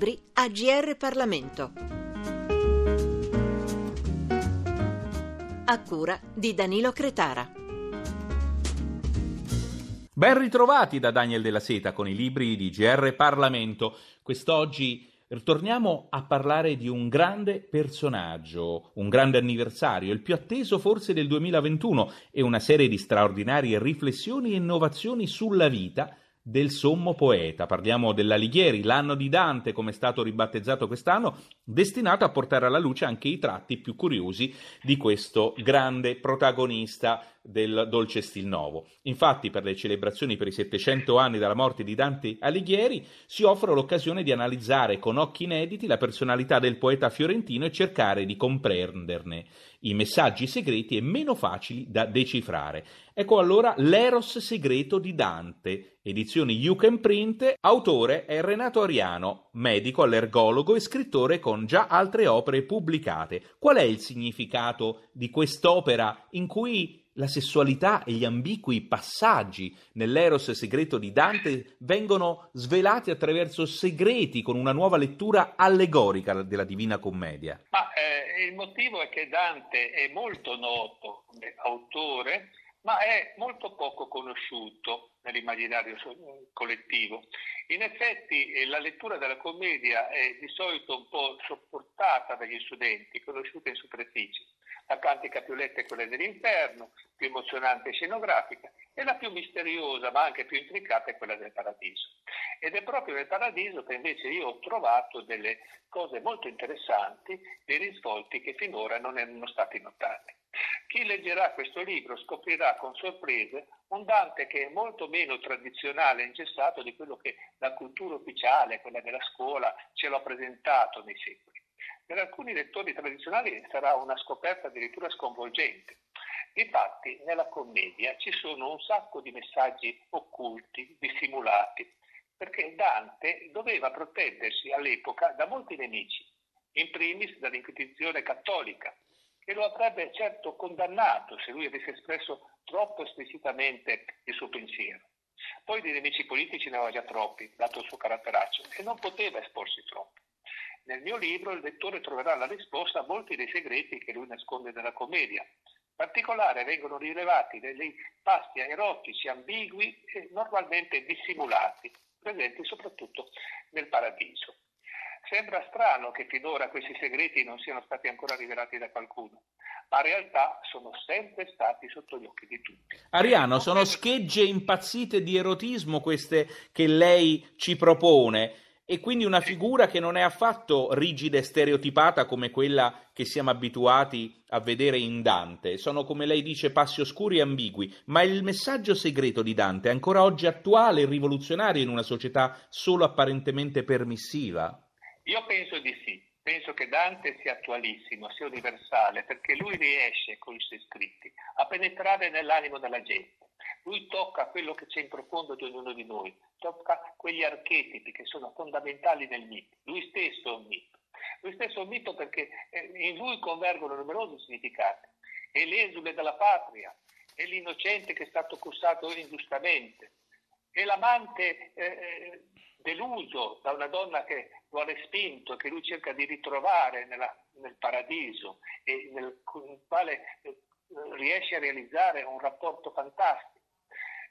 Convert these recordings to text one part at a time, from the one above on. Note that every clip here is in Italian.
libri a GR Parlamento. A cura di Danilo Cretara. Ben ritrovati da Daniel Della Seta con i libri di GR Parlamento. Quest'oggi Torniamo a parlare di un grande personaggio, un grande anniversario, il più atteso forse del 2021 e una serie di straordinarie riflessioni e innovazioni sulla vita del sommo poeta. Parliamo dell'Alighieri, l'anno di Dante, come è stato ribattezzato quest'anno, destinato a portare alla luce anche i tratti più curiosi di questo grande protagonista del Dolce Stil Novo. Infatti, per le celebrazioni per i 700 anni dalla morte di Dante Alighieri, si offre l'occasione di analizzare con occhi inediti la personalità del poeta fiorentino e cercare di comprenderne i messaggi segreti e meno facili da decifrare. Ecco allora l'Eros segreto di Dante, edizioni You Can Print, autore è Renato Ariano, medico, allergologo e scrittore con già altre opere pubblicate. Qual è il significato di quest'opera in cui la sessualità e gli ambigui passaggi nell'eros segreto di Dante vengono svelati attraverso segreti con una nuova lettura allegorica della Divina Commedia. Ma eh, il motivo è che Dante è molto noto come autore, ma è molto poco conosciuto nell'immaginario collettivo. In effetti eh, la lettura della commedia è di solito un po' sopportata dagli studenti, conosciuta in superficie la cantica più letta è quella dell'inferno, più emozionante e scenografica, e la più misteriosa ma anche più intricata è quella del paradiso. Ed è proprio nel paradiso che invece io ho trovato delle cose molto interessanti, dei risvolti che finora non erano stati notati. Chi leggerà questo libro scoprirà con sorprese un Dante che è molto meno tradizionale e ingessato di quello che la cultura ufficiale, quella della scuola, ce l'ha presentato nei secoli. Per alcuni lettori tradizionali sarà una scoperta addirittura sconvolgente. Infatti, nella commedia ci sono un sacco di messaggi occulti, dissimulati, perché Dante doveva proteggersi all'epoca da molti nemici, in primis dall'Inquisizione cattolica, che lo avrebbe certo condannato se lui avesse espresso troppo esplicitamente il suo pensiero. Poi di nemici politici ne aveva già troppi, dato il suo caratteraccio, e non poteva esporsi troppo. Nel mio libro il lettore troverà la risposta a molti dei segreti che lui nasconde nella commedia. In particolare vengono rilevati dei pasti erotici ambigui e normalmente dissimulati, presenti soprattutto nel paradiso. Sembra strano che finora questi segreti non siano stati ancora rivelati da qualcuno, ma in realtà sono sempre stati sotto gli occhi di tutti. Ariano, sono schegge impazzite di erotismo queste che lei ci propone e quindi una figura che non è affatto rigida e stereotipata come quella che siamo abituati a vedere in Dante. Sono, come lei dice, passi oscuri e ambigui, ma il messaggio segreto di Dante è ancora oggi attuale e rivoluzionario in una società solo apparentemente permissiva? Io penso di sì. Penso che Dante sia attualissimo, sia universale, perché lui riesce con i suoi scritti a penetrare nell'animo della gente lui tocca quello che c'è in profondo di ognuno di noi, tocca quegli archetipi che sono fondamentali nel mito. Lui stesso è un mito. Lui stesso è un mito perché eh, in lui convergono numerosi significati. È l'esule della patria, è l'innocente che è stato accusato ingiustamente, è l'amante eh, eh, deluso da una donna che lo ha respinto, che lui cerca di ritrovare nella, nel paradiso e nel quale eh, riesce a realizzare un rapporto fantastico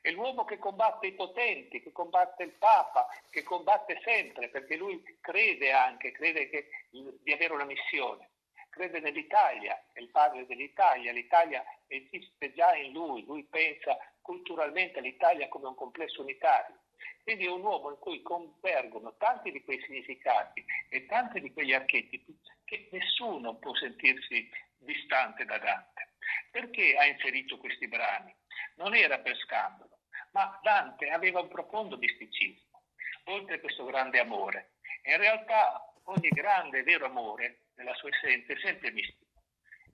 è l'uomo che combatte i potenti, che combatte il Papa, che combatte sempre, perché lui crede anche, crede che, di avere una missione. Crede nell'Italia, è il padre dell'Italia, l'Italia esiste già in lui, lui pensa culturalmente all'Italia come un complesso unitario. Quindi è un uomo in cui convergono tanti di quei significati e tanti di quegli archetipi che nessuno può sentirsi distante da Dante. Perché ha inserito questi brani? Non era per scandalo, ma Dante aveva un profondo misticismo, oltre a questo grande amore. In realtà ogni grande e vero amore, nella sua essenza, è sempre mistico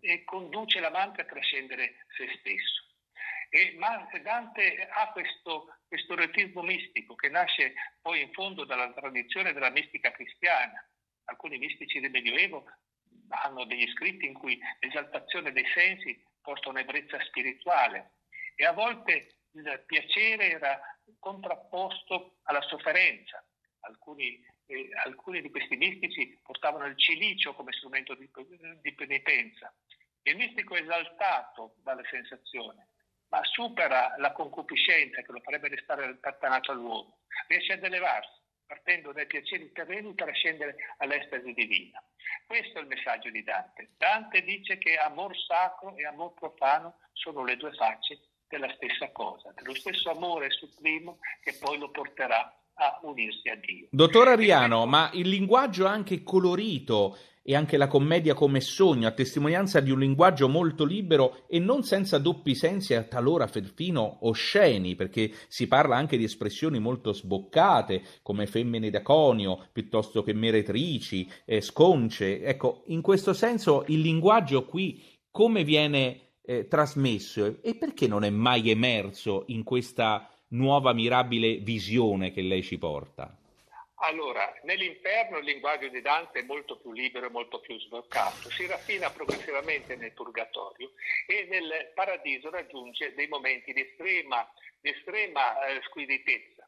e conduce l'amante a trascendere se stesso. E Dante ha questo, questo erotismo mistico che nasce poi in fondo dalla tradizione della mistica cristiana. Alcuni mistici del Medioevo hanno degli scritti in cui l'esaltazione dei sensi porta un'ebbrezza spirituale, e a volte il piacere era contrapposto alla sofferenza. Alcuni eh, alcuni di questi mistici portavano il cilicio come strumento di, di penitenza. Il mistico è esaltato dalle sensazioni, ma supera la concupiscenza che lo farebbe restare altattanato all'uomo, riesce ad elevarsi, partendo dai piaceri terreni per ascendere all'estasi divina. Questo è il messaggio di Dante. Dante dice che amor sacro e amor profano sono le due facce della stessa cosa, dello stesso amore supremo che poi lo porterà a unirsi a Dio. Dottor Ariano, ma il linguaggio anche colorito e anche la commedia come sogno, a testimonianza di un linguaggio molto libero e non senza doppi sensi e talora perfino osceni, perché si parla anche di espressioni molto sboccate, come femmine da conio, piuttosto che meretrici, eh, sconce. Ecco, in questo senso il linguaggio qui come viene eh, trasmesso e perché non è mai emerso in questa nuova mirabile visione che lei ci porta? Allora, nell'inferno il linguaggio di Dante è molto più libero e molto più sbloccato, si raffina progressivamente nel purgatorio e nel paradiso raggiunge dei momenti di estrema, di estrema eh, squisitezza.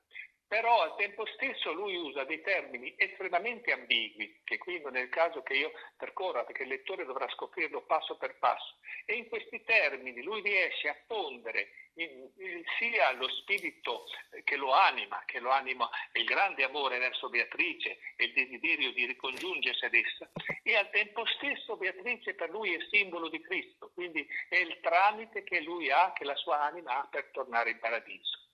Però al tempo stesso lui usa dei termini estremamente ambigui, che qui non è il caso che io percorra, perché il lettore dovrà scoprirlo passo per passo. E in questi termini lui riesce a fondere in, in, sia lo spirito che lo anima, che lo anima il grande amore verso Beatrice e il desiderio di ricongiungersi ad essa, e al tempo stesso Beatrice per lui è simbolo di Cristo, quindi è il tramite che lui ha, che la sua anima ha per tornare in paradiso.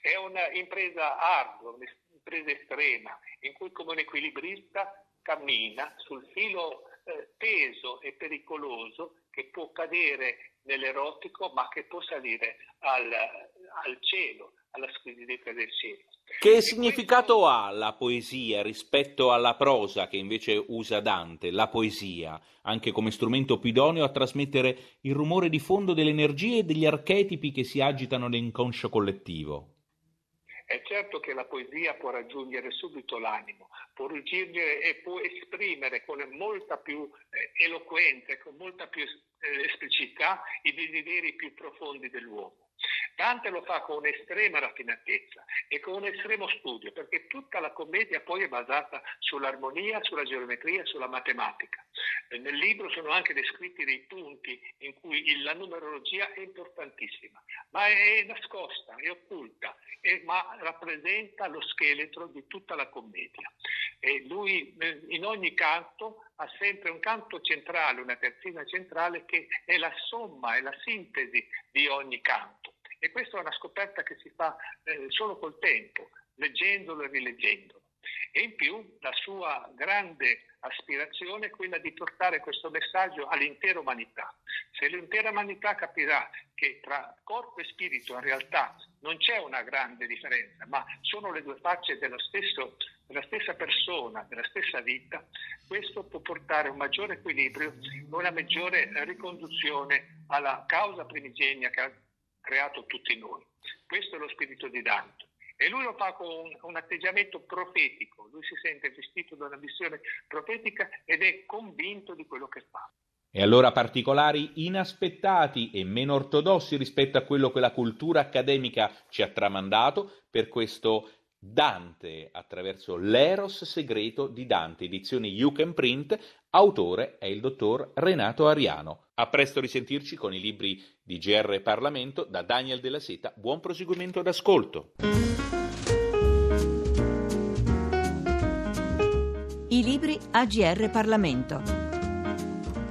È un'impresa ardua, un'impresa estrema, in cui come un equilibrista cammina sul filo eh, teso e pericoloso che può cadere nell'erotico ma che può salire al, al cielo, alla squisitezza del cielo. Che significato ha la poesia rispetto alla prosa che invece usa Dante, la poesia, anche come strumento più idoneo a trasmettere il rumore di fondo delle energie e degli archetipi che si agitano nell'inconscio collettivo? È certo che la poesia può raggiungere subito l'animo, può raggiungere e può esprimere con molta più eh, eloquenza, con molta più eh, esplicità i desideri più profondi dell'uomo. Dante lo fa con estrema raffinatezza e con un estremo studio, perché tutta la commedia poi è basata sull'armonia, sulla geometria, sulla matematica. Nel libro sono anche descritti dei punti in cui la numerologia è importantissima, ma è nascosta, è occulta, è, ma rappresenta lo scheletro di tutta la commedia. E lui eh, in ogni canto ha sempre un canto centrale, una terzina centrale che è la somma, è la sintesi di ogni canto. E questa è una scoperta che si fa eh, solo col tempo, leggendolo e rileggendolo. E in più la sua grande aspirazione è quella di portare questo messaggio all'intera umanità. Se l'intera umanità capirà che tra corpo e spirito in realtà non c'è una grande differenza, ma sono le due facce stesso, della stessa persona, della stessa vita, questo può portare un maggiore equilibrio e una maggiore riconduzione alla causa primigenia che creato tutti noi. Questo è lo spirito di Dante. E lui lo fa con un, atteggiamento profetico, lui si sente vestito da una missione profetica ed è convinto di quello che fa. E allora particolari inaspettati e meno ortodossi rispetto a quello che la cultura accademica ci ha tramandato per questo Dante attraverso l'Eros segreto di Dante, edizione You Can Print, autore è il dottor Renato Ariano. A presto risentirci con i libri di GR Parlamento da Daniel Della Seta. Buon proseguimento d'ascolto. I libri AGR Parlamento.